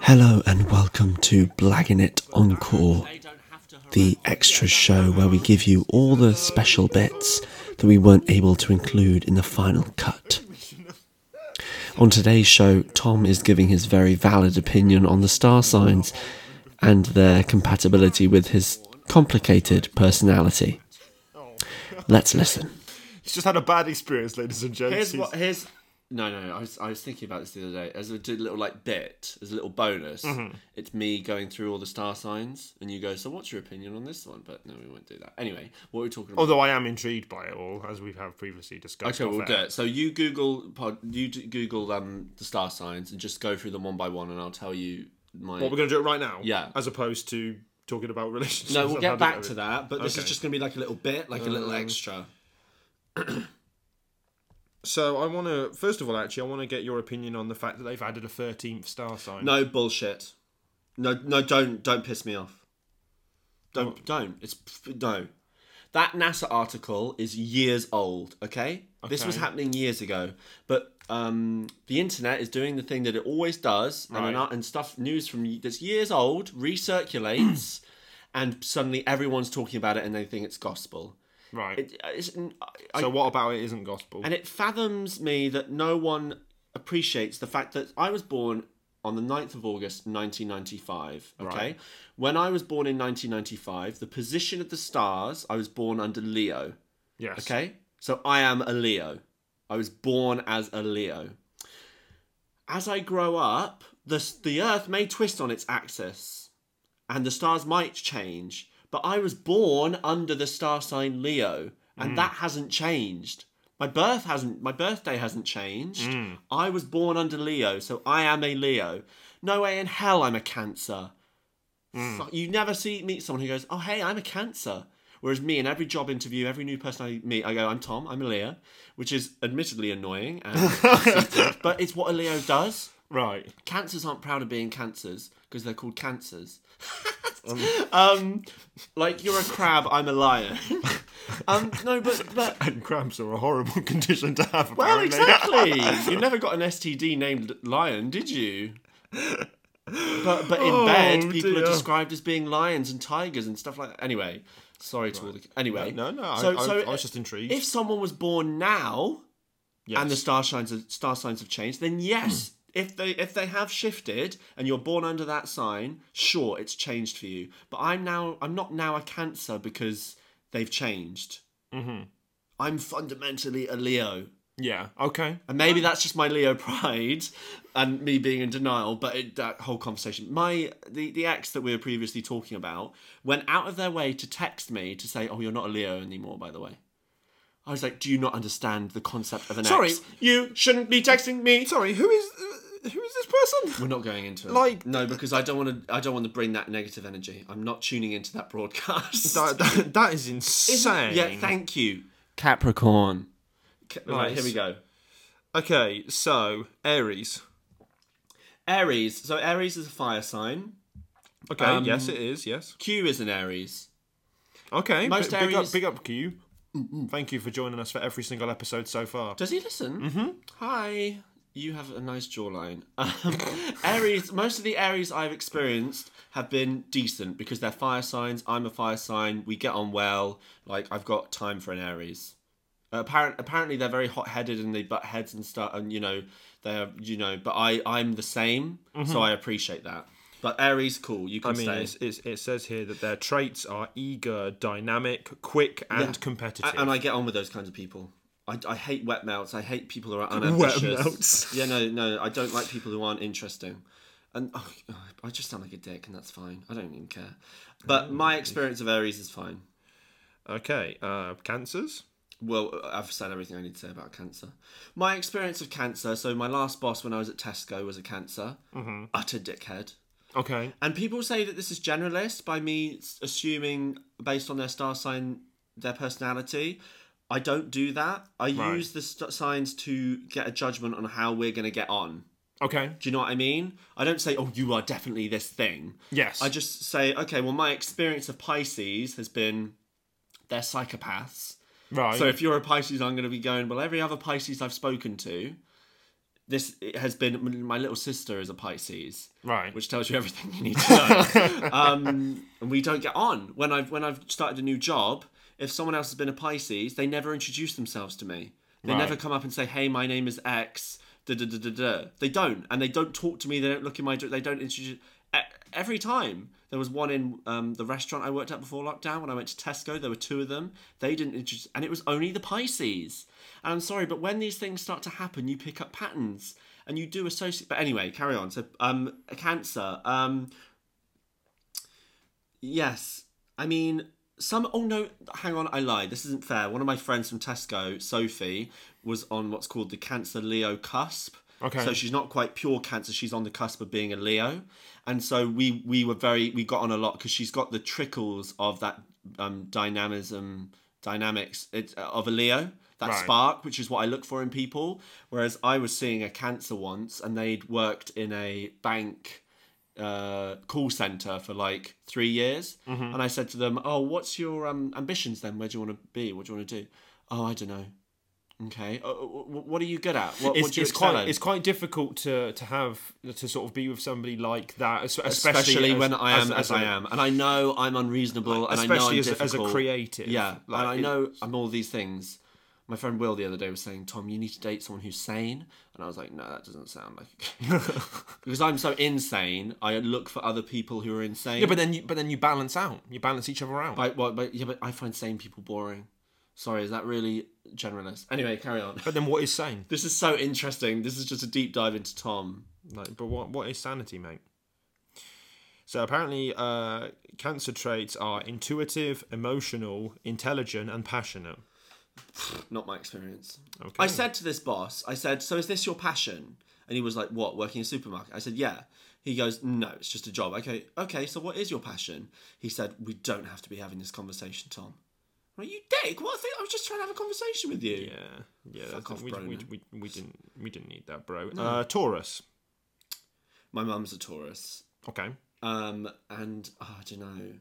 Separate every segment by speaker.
Speaker 1: Hello and welcome to Blaggin' It Encore, the extra show where we give you all the special bits that we weren't able to include in the final cut. On today's show, Tom is giving his very valid opinion on the star signs and their compatibility with his complicated personality. Let's listen.
Speaker 2: He's just had a bad experience, ladies and gents.
Speaker 3: Here's what. Here's no, no. no, I was I was thinking about this the other day. As a little like bit, as a little bonus,
Speaker 2: Mm-hmm.
Speaker 3: it's me going through all the star signs, and you go. So, what's your opinion on this one? But no, we won't do that. Anyway, what are we talking about?
Speaker 2: Although I am intrigued by it all, as we have previously discussed.
Speaker 3: Okay, we'll do it. So you Google pod, you Google um the star signs and just go through them one by one, and I'll tell you my.
Speaker 2: What we're going to do it right now?
Speaker 3: Yeah.
Speaker 2: As opposed to talking about relationships.
Speaker 3: no, we'll get back to that. But this is just gonna be like a little bit, like a little
Speaker 2: Um,
Speaker 3: extra.
Speaker 2: So I want to, first of all, actually, I want to get your opinion on the fact that they've added a 13th star sign.
Speaker 3: No bullshit. No, no, don't don't piss me off. Don't
Speaker 2: What?
Speaker 3: don't. It's no. That NASA article is years old. Okay, this was
Speaker 2: Okay.
Speaker 3: happening years ago, but um, the internet is doing the thing that it always does, and,
Speaker 2: Right.
Speaker 3: and stuff news from that's years old recirculates, and suddenly everyone's talking about it and they think it's gospel.
Speaker 2: Right.
Speaker 3: It, uh, it's, I,
Speaker 2: so what about it isn't gospel?
Speaker 3: and it fathoms me that no one appreciates the fact that I was born on the 9th of August 1995. Okay.
Speaker 2: Right.
Speaker 3: When I was born in 1995, the position of the stars, I was born under Leo.
Speaker 2: yes.
Speaker 3: Okay. So I am a Leo. I was born as a Leo. As I grow up, the, the earth may twist on its axis and the stars might change, but I was born under the star sign Leo and mm. that hasn't changed. My birth hasn't my birthday hasn't changed. Mm. I was born under Leo, so I am a Leo. No way in hell I'm a Cancer. Mm. Fuck, you never see meet someone who goes, "Oh, hey, I'm a Cancer." Whereas me, in every job interview, every new person I meet, I go, "I'm Tom. I'm a Leo," which is admittedly annoying, and but it's what a Leo does.
Speaker 2: Right.
Speaker 3: Cancers aren't proud of being cancers because they're called cancers. um, like you're a crab, I'm a lion. um, no, but but
Speaker 2: And cramps are a horrible condition to have.
Speaker 3: well,
Speaker 2: apparently.
Speaker 3: exactly. you never got an STD named lion, did you? But but in
Speaker 2: Oh,
Speaker 3: bed, people
Speaker 2: dear.
Speaker 3: are described as being lions and tigers and stuff like that. Anyway, sorry to all the anyway.
Speaker 2: No, no. I,
Speaker 3: So-
Speaker 2: I,
Speaker 3: so
Speaker 2: I was just intrigued.
Speaker 3: If someone was born now
Speaker 2: yes.
Speaker 3: and the star signs star signs have changed, then yes, if they if they have shifted and you're born under that sign, sure, it's changed for you. But I'm now I'm not now a Cancer because they've changed.
Speaker 2: Mhm.
Speaker 3: I'm fundamentally a Leo.
Speaker 2: Yeah. Okay.
Speaker 3: And maybe that's just my Leo pride and me being in denial, but it, that whole conversation. My the, the ex that we were previously talking about went out of their way to text me to say, Oh, you're not a Leo anymore, by the way. I was like, Do you not understand the concept of an ex
Speaker 2: Sorry.
Speaker 3: ex? You shouldn't be texting me.
Speaker 2: Sorry. Who is who is this person?
Speaker 3: We're not going into it.
Speaker 2: Like-
Speaker 3: No, because I don't want to I don't want to bring that negative energy. I'm not tuning into that broadcast.
Speaker 2: That, that, that is
Speaker 3: Isn't-
Speaker 2: insane.
Speaker 3: Yeah, thank you. Capricorn. Right,
Speaker 2: Nice.
Speaker 3: here we go.
Speaker 2: Okay, so Aries.
Speaker 3: Aries. So Aries is a fire sign.
Speaker 2: Okay,
Speaker 3: Um,
Speaker 2: yes, it is. Yes.
Speaker 3: Q is an Aries.
Speaker 2: Okay.
Speaker 3: most
Speaker 2: b- big up,
Speaker 3: Aries-
Speaker 2: big up, Q. Thank you for joining us for every single episode so far.
Speaker 3: Does he listen? Mm-hmm. Hi. You have a nice jawline. Um, Aries, most of the Aries I've experienced have been decent because they're fire signs. I'm a fire sign. We get on well. Like I've got time for an Aries. Uh, apparent, apparently they're very hot-headed and they butt heads and stuff. And you know they're you know, but I I'm the same, so I appreciate that. But Aries, cool. You can
Speaker 2: I mean, it's, it's, it says here that their traits are eager, dynamic, quick, and
Speaker 3: Yeah.
Speaker 2: competitive.
Speaker 3: And I get on with those kinds of people. I, I hate wet melts. I hate people who are unambitious.
Speaker 2: melts.
Speaker 3: Yeah, no, no. I don't like people who aren't interesting. And oh, I just sound like a dick, and that's fine. I don't even care. But my experience of Aries is fine.
Speaker 2: okay, uh, cancers.
Speaker 3: Well, I've said everything I need to say about cancer. My experience of cancer. So my last boss when I was at Tesco was a cancer. Mm-hmm. Utter dickhead.
Speaker 2: Okay.
Speaker 3: And people say that this is generalist by me assuming based on their star sign, their personality. I don't do that. I
Speaker 2: Right.
Speaker 3: use the st- signs to get a judgment on how we're going to get on.
Speaker 2: Okay.
Speaker 3: Do you know what I mean? I don't say, oh, you are definitely this thing.
Speaker 2: Yes.
Speaker 3: I just say, okay, well, my experience of Pisces has been they're psychopaths.
Speaker 2: right.
Speaker 3: So if you're a Pisces, I'm going to be going, well, every other Pisces I've spoken to this has been my little sister is a Pisces,
Speaker 2: Right.
Speaker 3: which tells you everything you need to know. um, and we don't get on. When I've when I've started a new job, if someone else has been a Pisces, they never introduce themselves to me. They
Speaker 2: Right.
Speaker 3: never come up and say, "Hey, my name is X." Da, da, da, da, da. They don't, and they don't talk to me. They don't look in my. They don't introduce. Every time there was one in um, the restaurant I worked at before lockdown. When I went to Tesco, there were two of them. They didn't introduce, and it was only the Pisces. And I'm sorry, but when these things start to happen, you pick up patterns and you do associate. But anyway, carry on. So, um, cancer. Um, yes, I mean some. Oh no, hang on, I lied. This isn't fair. One of my friends from Tesco, Sophie, was on what's called the Cancer Leo cusp.
Speaker 2: Okay.
Speaker 3: So she's not quite pure Cancer. She's on the cusp of being a Leo, and so we we were very we got on a lot because she's got the trickles of that um, dynamism dynamics it, of a Leo. That
Speaker 2: Right.
Speaker 3: spark, which is what I look for in people. Whereas I was seeing a Cancer once, and they'd worked in a bank uh, call center for like three years, and I said to them, "Oh, what's your um, ambitions then? Where do you want to be? What do you want to do?" "Oh, I don't know." Okay, uh, uh, what are you good at? What, what
Speaker 2: It's,
Speaker 3: you
Speaker 2: it's quite it's quite difficult to to have to sort of be with somebody like that, especially,
Speaker 3: especially
Speaker 2: as-
Speaker 3: when I am as, I am, and I know I'm unreasonable, and I know I'm
Speaker 2: as, a- as a creative.
Speaker 3: Yeah,
Speaker 2: like,
Speaker 3: and I know I'm all these things. My friend Will the other day was saying, "Tom, you need to date someone who's sane," and I was like, "No, that doesn't sound like." because I'm so insane, I look for other people who are insane.
Speaker 2: Yeah, but then you but then you balance out. You balance each other out.
Speaker 3: I, well, but yeah, but I find sane people boring. Sorry, is that really generalist? Anyway, carry on.
Speaker 2: But then what is sane?
Speaker 3: This is so interesting. This is just a deep dive into Tom.
Speaker 2: Like, but what what is sanity, mate? So apparently, uh, cancer traits are intuitive, emotional, intelligent, and passionate.
Speaker 3: Not my experience.
Speaker 2: Okay.
Speaker 3: I said to this boss, I said, "So is this your passion?" And he was like, "What? Working in a supermarket?" I said, "Yeah." He goes, "No, it's just a job." Okay, okay. So what is your passion? He said, "We don't have to be having this conversation, Tom." Well, you dick! What? Thing? I was just trying to have a conversation with you.
Speaker 2: Yeah, yeah.
Speaker 3: Fuck off,
Speaker 2: we,
Speaker 3: bro,
Speaker 2: we, we, we didn't we didn't need that, bro. Uh, Taurus.
Speaker 3: My mum's a Taurus.
Speaker 2: Okay.
Speaker 3: Um, and oh, I don't know.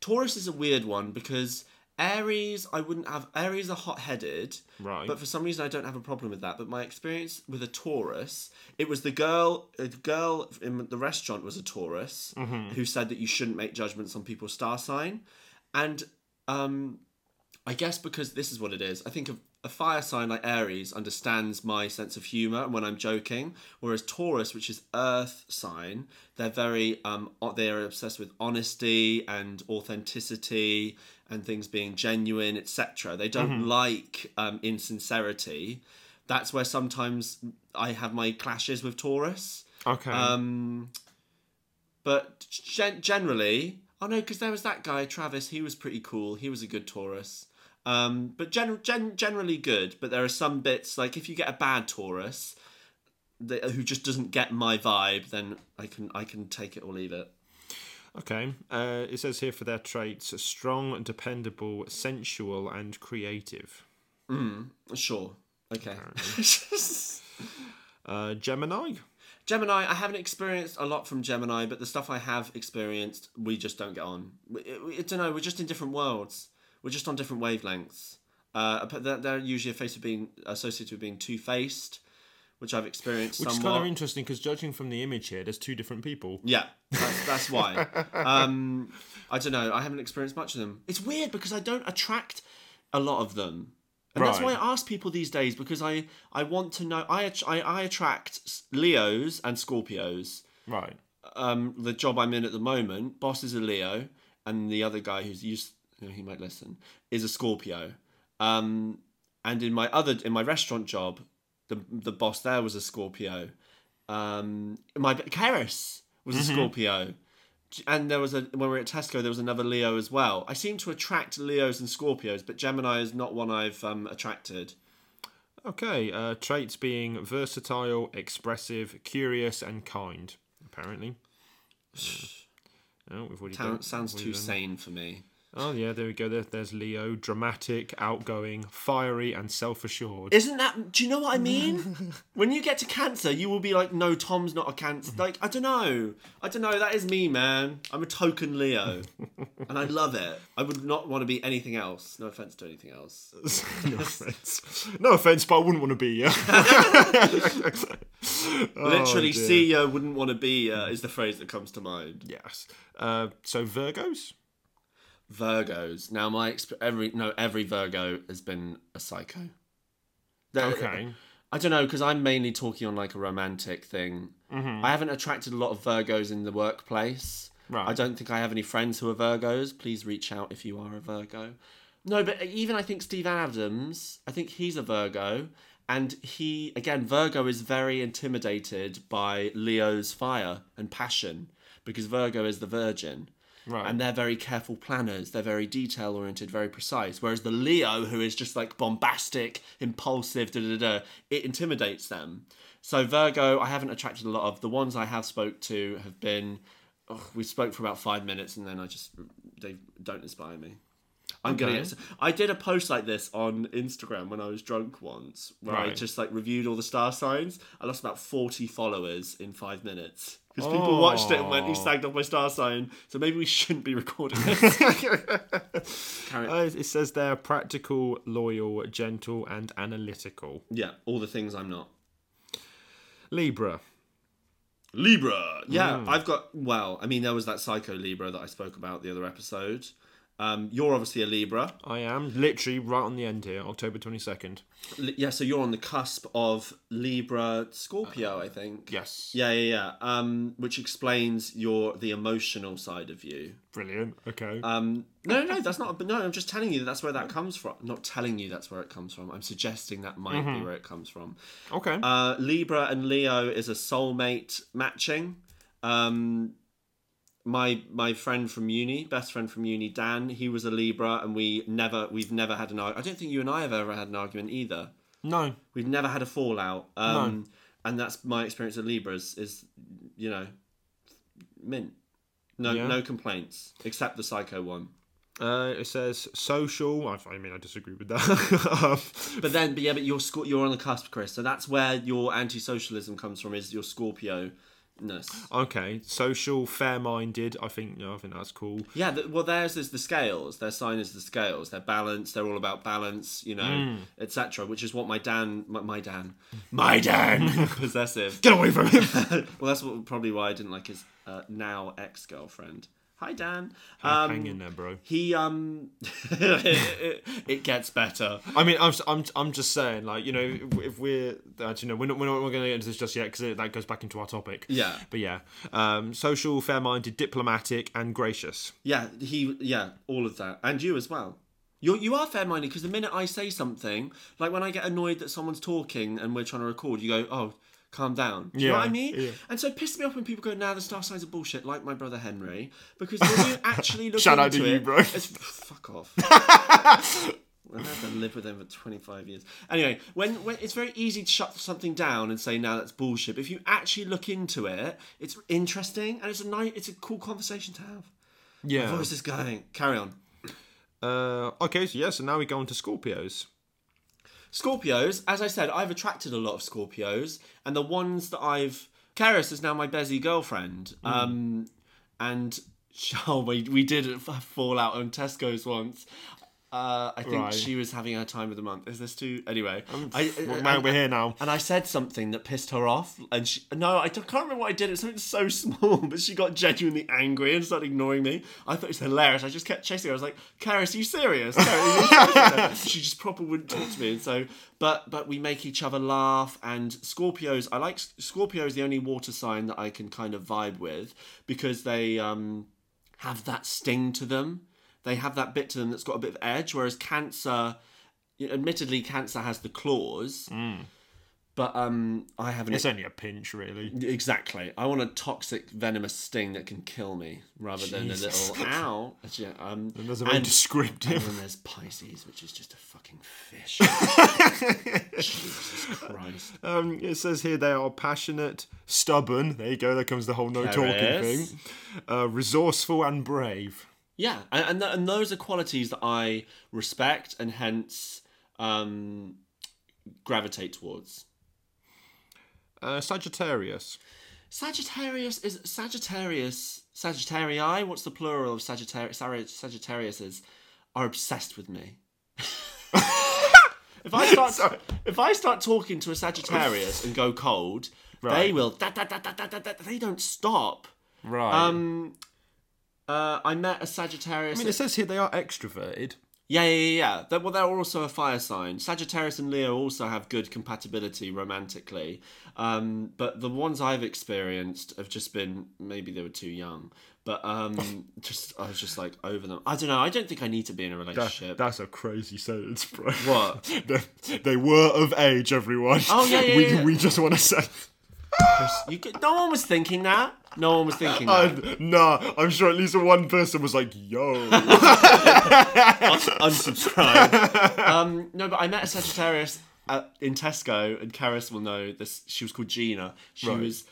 Speaker 3: Taurus is a weird one because Aries, I wouldn't have. Aries are hot headed,
Speaker 2: Right.
Speaker 3: But for some reason, I don't have a problem with that. But my experience with a Taurus, it was the girl. The girl in the restaurant was a Taurus who said that you shouldn't make judgments on people's star sign, and um, I guess because this is what it is. I think of a fire sign like Aries understands my sense of humor when I'm joking, whereas Taurus, which is Earth sign, they're very um they're obsessed with honesty and authenticity and things being genuine, etc. They don't like um insincerity. That's where sometimes I have my clashes with Taurus.
Speaker 2: Okay.
Speaker 3: Um, but gen- generally, oh no, because there was that guy Travis. He was pretty cool. He was a good Taurus. Um, but gen- gen- generally good. But there are some bits like if you get a bad Taurus that, who just doesn't get my vibe, then I can I can take it or leave it.
Speaker 2: Okay. Uh, it says here for their traits: strong, dependable, sensual, and creative.
Speaker 3: Mm, sure. Okay.
Speaker 2: Uh, Gemini.
Speaker 3: Gemini, I haven't experienced a lot from Gemini, but the stuff I have experienced, we just don't get on. We- I don't know. We're just in different worlds. We're just on different wavelengths. Uh, but they're, they're usually a face of being associated with being two faced, which I've experienced
Speaker 2: Which is kind of interesting because judging from the image here, there's two different people.
Speaker 3: Yeah, that's, that's why. um, I don't know. I haven't experienced much of them. It's weird because I don't attract a lot of them. And that's why I ask people these days because I, I want to know. I, I, I attract Leos and Scorpios.
Speaker 2: Right.
Speaker 3: Um, the job I'm in at the moment, boss is a Leo, and the other guy who's used, you know, he might listen, is a Scorpio. Um, and in my other, in my restaurant job, the the boss there was a Scorpio. Um, my Karis was a Scorpio, and there was a when we were at Tesco, there was another Leo as well. I seem to attract Leos and Scorpios, but Gemini is not one I've um, attracted.
Speaker 2: Okay. Uh, traits being versatile, expressive, curious, and kind. Apparently. Oh, we've already
Speaker 3: Sound,
Speaker 2: done-
Speaker 3: sounds too
Speaker 2: done-
Speaker 3: sane for me.
Speaker 2: Oh yeah, there we go. There, there's Leo, dramatic, outgoing, fiery, and self-assured.
Speaker 3: Isn't that? Do you know what I mean? when you get to Cancer, you will be like, "No, Tom's not a Cancer." Like, I don't know. I don't know. That is me, man. I'm a token Leo, and I love it. I would not want to be anything else. No offense to anything else.
Speaker 2: no offense. No offense, but I wouldn't want to be. Yeah.
Speaker 3: Literally,
Speaker 2: dear.
Speaker 3: CEO wouldn't want to be uh, is the phrase that comes to mind.
Speaker 2: yes. Uh, so Virgos.
Speaker 3: Virgos. Now, my exp- every no every Virgo has been a psycho. The-
Speaker 2: Okay.
Speaker 3: I don't know because I'm mainly talking on like a romantic thing. Mm-hmm. I haven't attracted a lot of Virgos in the workplace.
Speaker 2: Right.
Speaker 3: I don't think I have any friends who are Virgos. Please reach out if you are a Virgo. No, but uh, even I think Steve Adams, I think he's a Virgo. And he, again, Virgo is very intimidated by Leo's fire and passion because Virgo is the virgin.
Speaker 2: Right.
Speaker 3: And they're very careful planners. They're very detail oriented, very precise. Whereas the Leo, who is just like bombastic, impulsive, da da da, it intimidates them. So Virgo, I haven't attracted a lot of. The ones I have spoke to have been, ugh, we spoke for about five minutes, and then I just they don't inspire me. I'm gonna.
Speaker 2: Okay.
Speaker 3: Get, I did a post like this on Instagram when I was drunk once, where I just like reviewed all the star signs. I lost about forty followers in five minutes because people watched it and went, "He
Speaker 2: Oh.
Speaker 3: snagged off my star sign." So maybe we shouldn't be recording this.
Speaker 2: Uh, it says they're practical, loyal, gentle, and analytical.
Speaker 3: Yeah, all the things I'm not.
Speaker 2: Libra.
Speaker 3: Libra. Yeah, I've got. Well, I mean, there was that Psycho Libra that I spoke about the other episode. Um, you're obviously a Libra.
Speaker 2: I am literally right on the end here, October 22nd.
Speaker 3: Li- yeah, so you're on the cusp of Libra Scorpio, I think.
Speaker 2: Yes.
Speaker 3: Yeah, yeah, yeah. Um, which explains your the emotional side of you.
Speaker 2: Brilliant. Okay.
Speaker 3: Um, no, no, that's not. No, I'm just telling you that that's where that comes from. Not telling you that's where it comes from. I'm suggesting that might be where it comes from.
Speaker 2: okay.
Speaker 3: Uh, Libra and Leo is a soulmate matching. Um, my my friend from uni, best friend from uni, Dan, he was a Libra, and we never we've never had an argument. I don't think you and I have ever had an argument either.
Speaker 2: no.
Speaker 3: We've never had a fallout. Um, And that's my experience of Libras is, you know, mint. No,
Speaker 2: Yeah.
Speaker 3: no complaints except the psycho one.
Speaker 2: Uh, it says social. I, I mean, I disagree with that.
Speaker 3: But then, but yeah, but you're you're on the cusp, Chris. So that's where your anti-socialism comes from. Is your Scorpio ness?
Speaker 2: okay. Social, fair-minded. I think. No, I think that's cool.
Speaker 3: Yeah, the, well, theirs is the scales. Their sign is the scales. They're balanced. They're all about balance, you know, etc. Which is what my Dan, my, my Dan, my Dan, possessive.
Speaker 2: Get away from him.
Speaker 3: well, that's what, probably why I didn't like his uh, now ex girlfriend. Hi, Dan.
Speaker 2: Hang in
Speaker 3: Um,
Speaker 2: there, bro.
Speaker 3: he um, it, gets better.
Speaker 2: I mean, I'm, I'm, I'm just saying, like, you know, if- if we're, actually, no, we're not, we're not going to get into this just yet because that goes back into our topic.
Speaker 3: Yeah.
Speaker 2: But yeah, um, social, fair-minded, diplomatic, and gracious.
Speaker 3: Yeah, he yeah, all of that, and you as well. You you are fair minded because the minute I say something, like when I get annoyed that someone's talking and we're trying to record, you go, "Oh, calm down." Do you know what I mean?
Speaker 2: yeah.
Speaker 3: And so it pisses me off when people go, "Now the star signs are bullshit," like my brother Henry, because when you actually look into it.
Speaker 2: Shout
Speaker 3: into
Speaker 2: out to you, bro.
Speaker 3: It's, fuck off. I've had to live with them for 25 years. Anyway, when, when it's very easy to shut something down and say, now that's bullshit. But if you actually look into it, it's interesting and it's a nice, it's a cool conversation to have.
Speaker 2: Yeah.
Speaker 3: Voice is going. Carry on.
Speaker 2: Uh, okay, so yeah, so now we go on to Scorpios.
Speaker 3: Scorpios, as I said, I've attracted a lot of Scorpios, and the ones that I've. Karis is now my Bezzy girlfriend. Um, and oh, we, we did a fall out on Tesco's once. Uh, I think
Speaker 2: Right.
Speaker 3: she was having her time of the month. Is this too? Anyway, I,
Speaker 2: Well,
Speaker 3: and-
Speaker 2: we're here now.
Speaker 3: And I said something that pissed her off, and she no, I can't remember what I did. It's something so small, but she got genuinely angry and started ignoring me. I thought it was hilarious. I just kept chasing her. I was like, "Karis, are you serious?" Karis, you serious?" she just proper wouldn't talk to me, and so but but we make each other laugh. And Scorpios, I like Scorpio is the only water sign that I can kind of vibe with because they um have that sting to them. They have that bit to them that's got a bit of edge, whereas Cancer, admittedly, Cancer has the claws, but um, I haven't.
Speaker 2: It's only a pinch, really.
Speaker 3: Exactly. I want a toxic, venomous sting that can kill me rather than a
Speaker 2: Jesus.
Speaker 3: little ow. Yeah, um,
Speaker 2: And that's a very
Speaker 3: and,
Speaker 2: descriptive.
Speaker 3: and then there's Pisces, which is just a fucking fish. Jesus Christ.
Speaker 2: Um, it says here they are passionate, stubborn. There you go. There comes the whole no talking thing. Uh, resourceful and brave.
Speaker 3: Yeah, and and, th- and those are qualities that I respect and hence um, gravitate towards.
Speaker 2: Uh, Sagittarius.
Speaker 3: Sagittarius is Sagittarius Sagittarii. What's the plural of Sagittarius? Sagittariuses are obsessed with me. if I start
Speaker 2: Sorry.
Speaker 3: if I start talking to a Sagittarius and go cold, they will. Da, da, da, they don't stop.
Speaker 2: Right.
Speaker 3: Um, uh, I met a Sagittarius.
Speaker 2: I mean, it says here they are extroverted.
Speaker 3: Yeah, yeah, yeah. yeah. They're, well, they're also a fire sign. Sagittarius and Leo also have good compatibility romantically, um, but the ones I've experienced have just been maybe they were too young. But um, just I was just like over them. I don't know. I don't think I need to be in a
Speaker 2: That,
Speaker 3: relationship.
Speaker 2: that's a crazy sentence, bro.
Speaker 3: What?
Speaker 2: they, they were of age, everyone.
Speaker 3: Oh, yeah, yeah,
Speaker 2: we,
Speaker 3: yeah.
Speaker 2: we just want to say.
Speaker 3: you could, no one was thinking that. No one was thinking that.
Speaker 2: Nah, I'm sure at least one person was like, yo.
Speaker 3: unsubscribe. um, no, but I met a Sagittarius at, in Tesco, and Karis will know this. She was called Gina. She
Speaker 2: Right.
Speaker 3: was,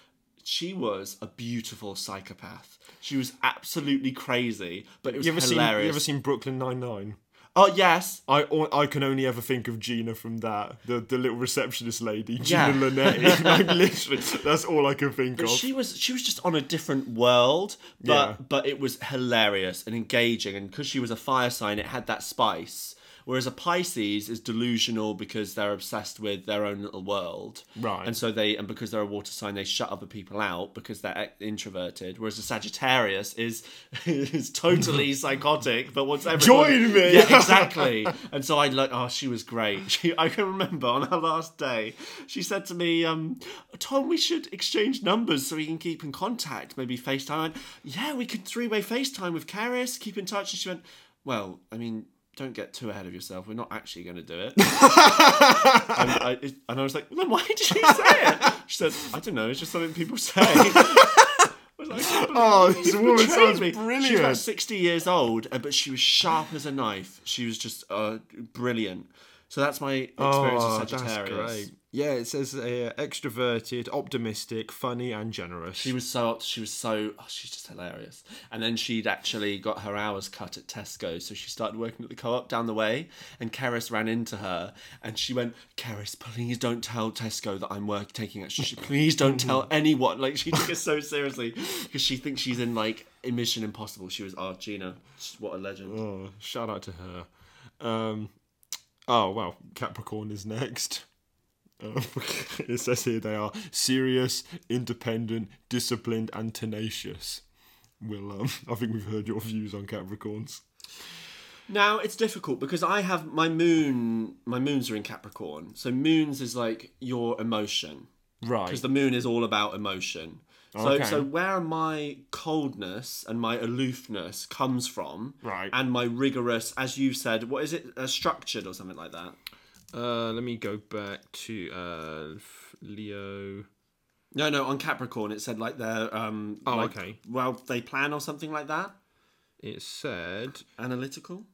Speaker 3: she was a beautiful psychopath. She was absolutely crazy, but it was
Speaker 2: you ever seen
Speaker 3: hilarious.
Speaker 2: you ever seen Brooklyn Nine Nine?
Speaker 3: Oh yes,
Speaker 2: I I can only ever think of Gina from that, the the little receptionist lady, Gina
Speaker 3: Yeah.
Speaker 2: Linetti. like literally, that's all I can think
Speaker 3: but
Speaker 2: of.
Speaker 3: she was she was just on a different world. But
Speaker 2: Yeah.
Speaker 3: but it was hilarious and engaging, and because she was a fire sign, it had that spice. Whereas a Pisces is delusional because they're obsessed with their own little world,
Speaker 2: Right.
Speaker 3: And so they, and because they're a water sign, they shut other people out because they're introverted. Whereas a Sagittarius is is totally psychotic, but wants everyone.
Speaker 2: Join me!
Speaker 3: Yeah, exactly. And so I like, oh, she was great. She, I can remember on our last day, she said to me, um, "Tom, we should exchange numbers so we can keep in contact. Maybe FaceTime." I went, yeah, we could three-way FaceTime with Karis, keep in touch. And she went, "Well, I mean." Don't get too ahead of yourself. We're not actually going to do it. and, I, and I was like, well, then why did she say it? She said, I don't know. It's just something people say. I was like,
Speaker 2: Oh, this woman sounds
Speaker 3: me." She was
Speaker 2: brilliant.
Speaker 3: 60 years old, but she was sharp as a knife. She was just uh, brilliant. So that's my experience
Speaker 2: Oh,
Speaker 3: with Sagittarius.
Speaker 2: great. Yeah, it says uh, extroverted, optimistic, funny, and generous.
Speaker 3: She was so she was so oh, she's just hilarious. And then she'd actually got her hours cut at Tesco, so she started working at the co-op down the way. And Karis ran into her, and she went, "Karis, please don't tell Tesco that I'm work taking extra. Please don't tell anyone." Like she took it so seriously because she thinks she's in like Mission Impossible. She was, oh Gina, what a legend.
Speaker 2: Oh, shout out to her. Um, oh well, Capricorn is next. Um, it says here they are serious, independent, disciplined, and tenacious. Will um, I think we've heard your views on Capricorns.
Speaker 3: Now it's difficult because I have my moon. My moons are in Capricorn, so moons is like your emotion.
Speaker 2: Right.
Speaker 3: because the moon is all about emotion. So,
Speaker 2: Okay.
Speaker 3: so where my coldness and my aloofness comes from,
Speaker 2: Right.
Speaker 3: and my rigorous, as you said, what is it, uh, structured or something like that?
Speaker 2: Uh, let me go back to uh, Leo.
Speaker 3: No, no, on Capricorn it said like they're um,
Speaker 2: Oh,
Speaker 3: like,
Speaker 2: okay.
Speaker 3: Well, they plan or something like that.
Speaker 2: It said.
Speaker 3: Analytical.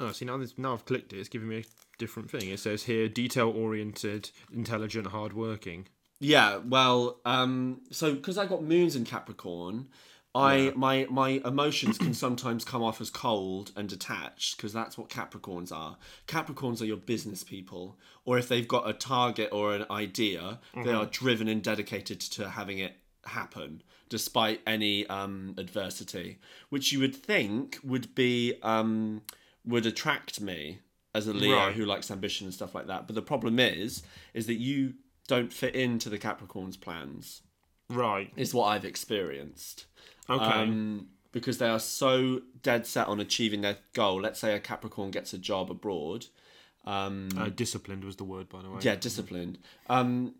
Speaker 2: Oh, see now this now I've clicked it. It's giving me a different thing. It says here detail oriented, intelligent, hardworking.
Speaker 3: Yeah, well, um, so because I got moons in Capricorn, I my my emotions can sometimes come off as cold and detached because that's what Capricorns are. Capricorns are your business people, or if they've got a target or an idea, they are driven and dedicated to having it happen despite any um, adversity, which you would think would be um, would attract me as a Leo
Speaker 2: Right.
Speaker 3: who likes ambition and stuff like that. But the problem is, is that you don't fit into the Capricorn's plans.
Speaker 2: Right.
Speaker 3: Is what I've experienced.
Speaker 2: Okay.
Speaker 3: Um, because they are so dead set on achieving their goal. Let's say a Capricorn gets a job abroad. Um,
Speaker 2: uh, disciplined was the word, by the way.
Speaker 3: yeah, disciplined. Um,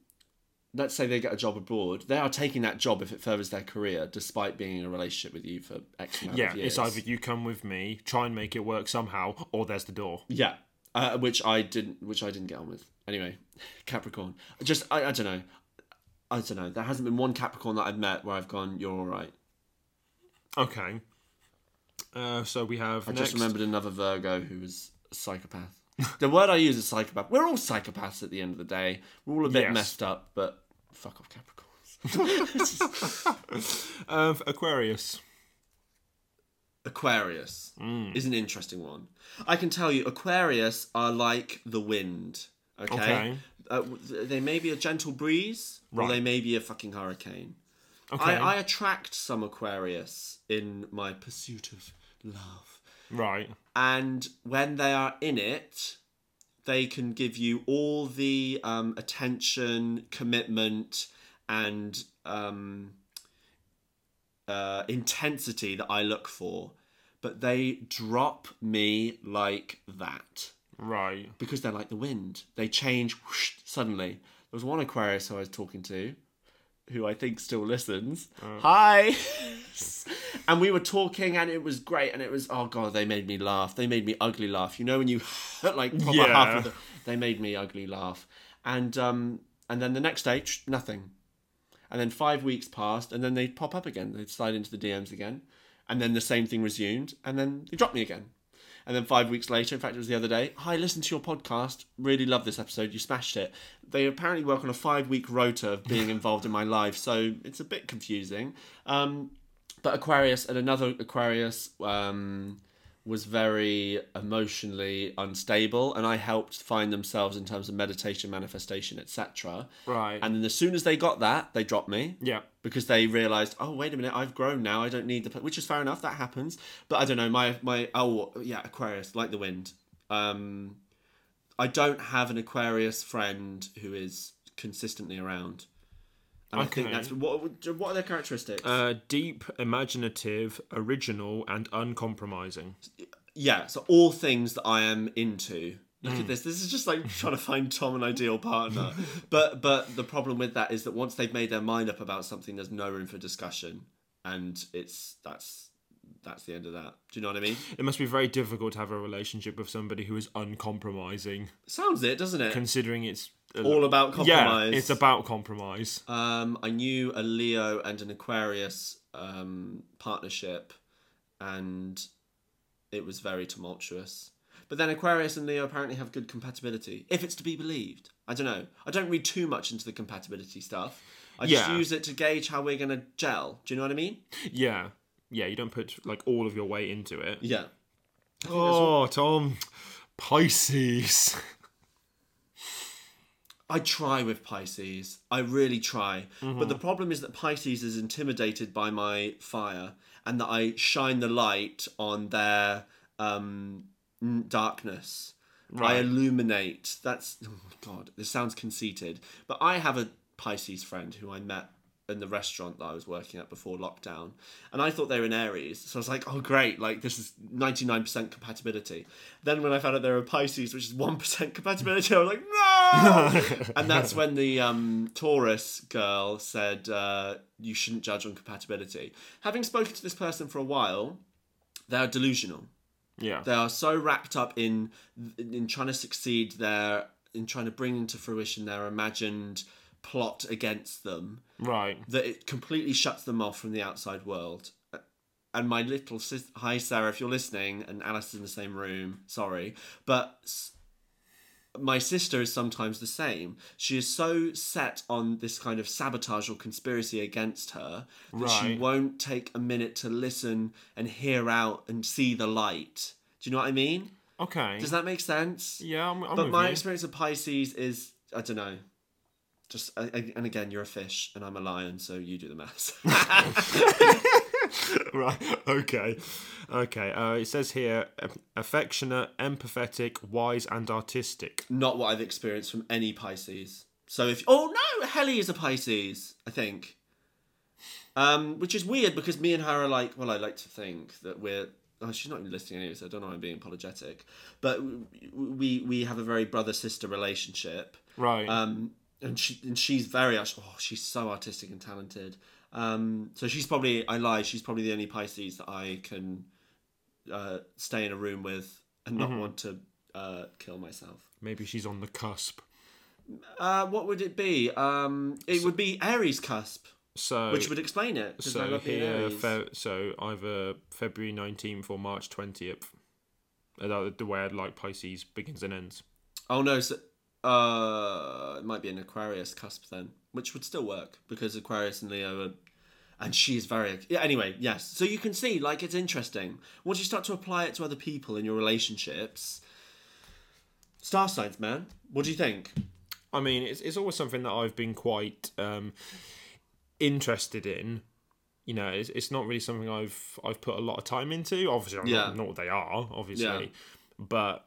Speaker 3: let's say they get a job abroad. They are taking that job if it furthers their career, despite being in a relationship with you for X amount
Speaker 2: Yeah,
Speaker 3: of years.
Speaker 2: Yeah, it's either you come with me, try and make it work somehow, or there's the door.
Speaker 3: Yeah, uh, which I didn't, which I didn't get on with. Anyway, Capricorn. Just I, I don't know. I don't know. There hasn't been one Capricorn that I've met where I've gone, "You're all right."
Speaker 2: Okay. Uh, so we have.
Speaker 3: I
Speaker 2: next,
Speaker 3: just remembered another Virgo who was a psychopath. the word I use is psychopath. We're all psychopaths at the end of the day. We're all a bit
Speaker 2: Yes.
Speaker 3: messed up, but fuck off, Capricorns.
Speaker 2: Uh, Aquarius.
Speaker 3: Aquarius is an interesting one. I can tell you, Aquarius are like the wind. Okay.
Speaker 2: Okay.
Speaker 3: Uh, they may be a gentle breeze, or
Speaker 2: Right.
Speaker 3: they may be a fucking hurricane.
Speaker 2: Okay.
Speaker 3: I, I attract some Aquarius in my pursuit of love.
Speaker 2: right.
Speaker 3: And when they are in it, they can give you all the um, attention, commitment, and um, uh, intensity that I look for. But they drop me like that
Speaker 2: Right.
Speaker 3: because they're like the wind. They change whoosh, suddenly. There was one Aquarius who I was talking to, who I think still listens. Hi. and we were talking, and it was great. And it was oh god, they made me laugh. They made me ugly laugh. You know when you like proper
Speaker 2: Yeah.
Speaker 3: half of the, they made me ugly laugh. And um and then the next day nothing. And then five weeks passed, and then they'd pop up again. They'd slide into the DMs again, and then the same thing resumed, and then they dropped me again. And then five weeks later, in fact, it was the other day. Hi, listen to your podcast. Really love this episode. You smashed it. They apparently work on a five-week rota of being involved in my life, so it's a bit confusing. Um, but Aquarius and another Aquarius um, was very emotionally unstable, and I helped find themselves in terms of meditation, manifestation, etc.
Speaker 2: Right.
Speaker 3: And then as soon as they got that, they dropped me
Speaker 2: yeah.
Speaker 3: because they realized, oh wait a minute, I've grown now. I don't need the which is fair enough. That happens. But I don't know. My my oh yeah, Aquarius like the wind. Um, I don't have an Aquarius friend who is consistently around. And I think that's what what are their characteristics?
Speaker 2: Uh, deep, imaginative, original, and uncompromising.
Speaker 3: yeah, so all things that I am into. Look at this. This is just like trying to find Tom an ideal partner. but but the problem with that is that once they've made their mind up about something, there's no room for discussion, and it's that's that's the end of that. Do you know what I mean?
Speaker 2: It must be very difficult to have a relationship with somebody who is uncompromising,
Speaker 3: Sounds it, doesn't it?
Speaker 2: considering it's
Speaker 3: All about compromise.
Speaker 2: Yeah, it's about compromise.
Speaker 3: Um, I knew a Leo and an Aquarius um, partnership, and it was very tumultuous. But then Aquarius and Leo apparently have good compatibility, if it's to be believed. I don't know. I don't read too much into the compatibility stuff. I just
Speaker 2: Yeah.
Speaker 3: use it to gauge how we're gonna gel. Do you know what I mean?
Speaker 2: Yeah, yeah. You don't put like all of your weight into it.
Speaker 3: Yeah.
Speaker 2: Oh, Tom, Pisces.
Speaker 3: I try with Pisces. I really try. But the problem is that Pisces is intimidated by my fire and that I shine the light on their um, darkness. I illuminate. That's, oh God, this sounds conceited. But I have a Pisces friend who I met in the restaurant that I was working at before lockdown. And I thought they were in Aries. So I was like, oh, great. Like, this is 99% compatibility. Then when I found out they were Pisces, which is 1% compatibility, I was like, no! and that's when the um, Taurus girl said, uh, you shouldn't judge on compatibility. Having spoken to this person for a while, they're delusional.
Speaker 2: Yeah.
Speaker 3: They are so wrapped up in in trying to succeed their in trying to bring into fruition their imagined plot against them
Speaker 2: Right.
Speaker 3: that it completely shuts them off from the outside world. And my little sis, hi Sarah, if you're listening, and Alice is in the same room, sorry, but s- my sister is sometimes the same. She is so set on this kind of sabotage or conspiracy against her that she won't take a minute to listen and hear out and see the light. Do you know what I mean?
Speaker 2: Okay.
Speaker 3: Does that make sense?
Speaker 2: yeah, I'm, I'm
Speaker 3: but my
Speaker 2: you.
Speaker 3: experience of Pisces is I don't know. Just and again, you're a fish and I'm a lion, so you do the maths.
Speaker 2: right. Okay. Okay. Uh, it says here affectionate, empathetic, wise, and artistic.
Speaker 3: Not what I've experienced from any Pisces. So if oh no, Helly is a Pisces, I think. Um, which is weird because me and her are like, well, I like to think that we're. Oh, she's not even listening anyway, so I don't know. I'm being apologetic, but we we have a very brother sister relationship.
Speaker 2: Right.
Speaker 3: um, and she and she's very oh she's so artistic and talented. Um, so she's probably I lie she's probably the only Pisces that I can uh, stay in a room with and not want to uh, kill myself.
Speaker 2: Maybe she's on the cusp.
Speaker 3: Uh, what would it be? Um, it would be Aries cusp,
Speaker 2: So.
Speaker 3: which would explain it.
Speaker 2: So here, fe- so either February 19th or March 20th. Uh, The way I'd like Pisces begins and ends.
Speaker 3: oh no, so uh, it might be an Aquarius cusp then, which would still work because Aquarius and Leo are and she is very yeah, anyway yes so you can see like it's interesting once you start to apply it to other people in your relationships star signs man what do you think
Speaker 2: I mean, it's it's always something that I've been quite um, interested in. You know, it's, it's not really something I've I've put a lot of time into. Obviously, I
Speaker 3: Yeah.
Speaker 2: not know what they are, obviously,
Speaker 3: Yeah.
Speaker 2: but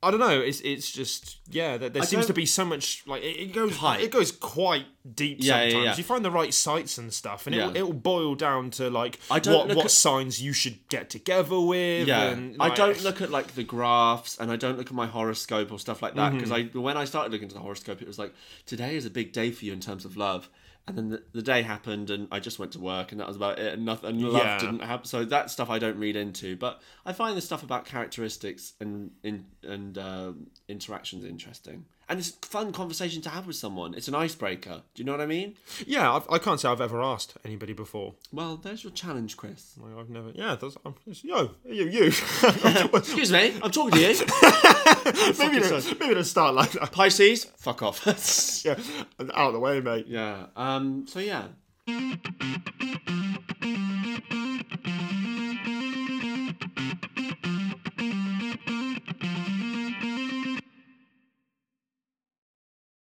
Speaker 2: I don't know. It's it's just yeah. There, there seems to be so much like it, it goes
Speaker 3: Hype.
Speaker 2: it goes quite deep
Speaker 3: Yeah, yeah,
Speaker 2: sometimes.
Speaker 3: yeah.
Speaker 2: You find the right sites and stuff, and
Speaker 3: Yeah.
Speaker 2: it'll, it'll boil down to like
Speaker 3: I don't
Speaker 2: what
Speaker 3: look
Speaker 2: what
Speaker 3: at-
Speaker 2: signs you should get together with.
Speaker 3: yeah
Speaker 2: and,
Speaker 3: i don't look at like the graphs and i don't look at my horoscope or stuff like that because
Speaker 2: Mm-hmm.
Speaker 3: i when i started looking at the horoscope it was like today is a big day for you in terms of love and then the, the day happened and i just went to work and that was about it and nothing and love
Speaker 2: Yeah.
Speaker 3: didn't happen so that stuff i don't read into but i find the stuff about characteristics and in and um, interactions interesting and it's a fun conversation to have with someone it's an icebreaker do you know what i mean
Speaker 2: Yeah, I've, I can't say I've ever asked anybody before.
Speaker 3: well there's your challenge chris
Speaker 2: Like, I've never. Yeah, that's. I'm, it's, yo, you, you.
Speaker 3: excuse me i'm talking to you
Speaker 2: maybe don't, maybe don't start like that.
Speaker 3: pisces fuck off
Speaker 2: Yeah, out of the way, mate.
Speaker 3: Yeah. Um. So yeah.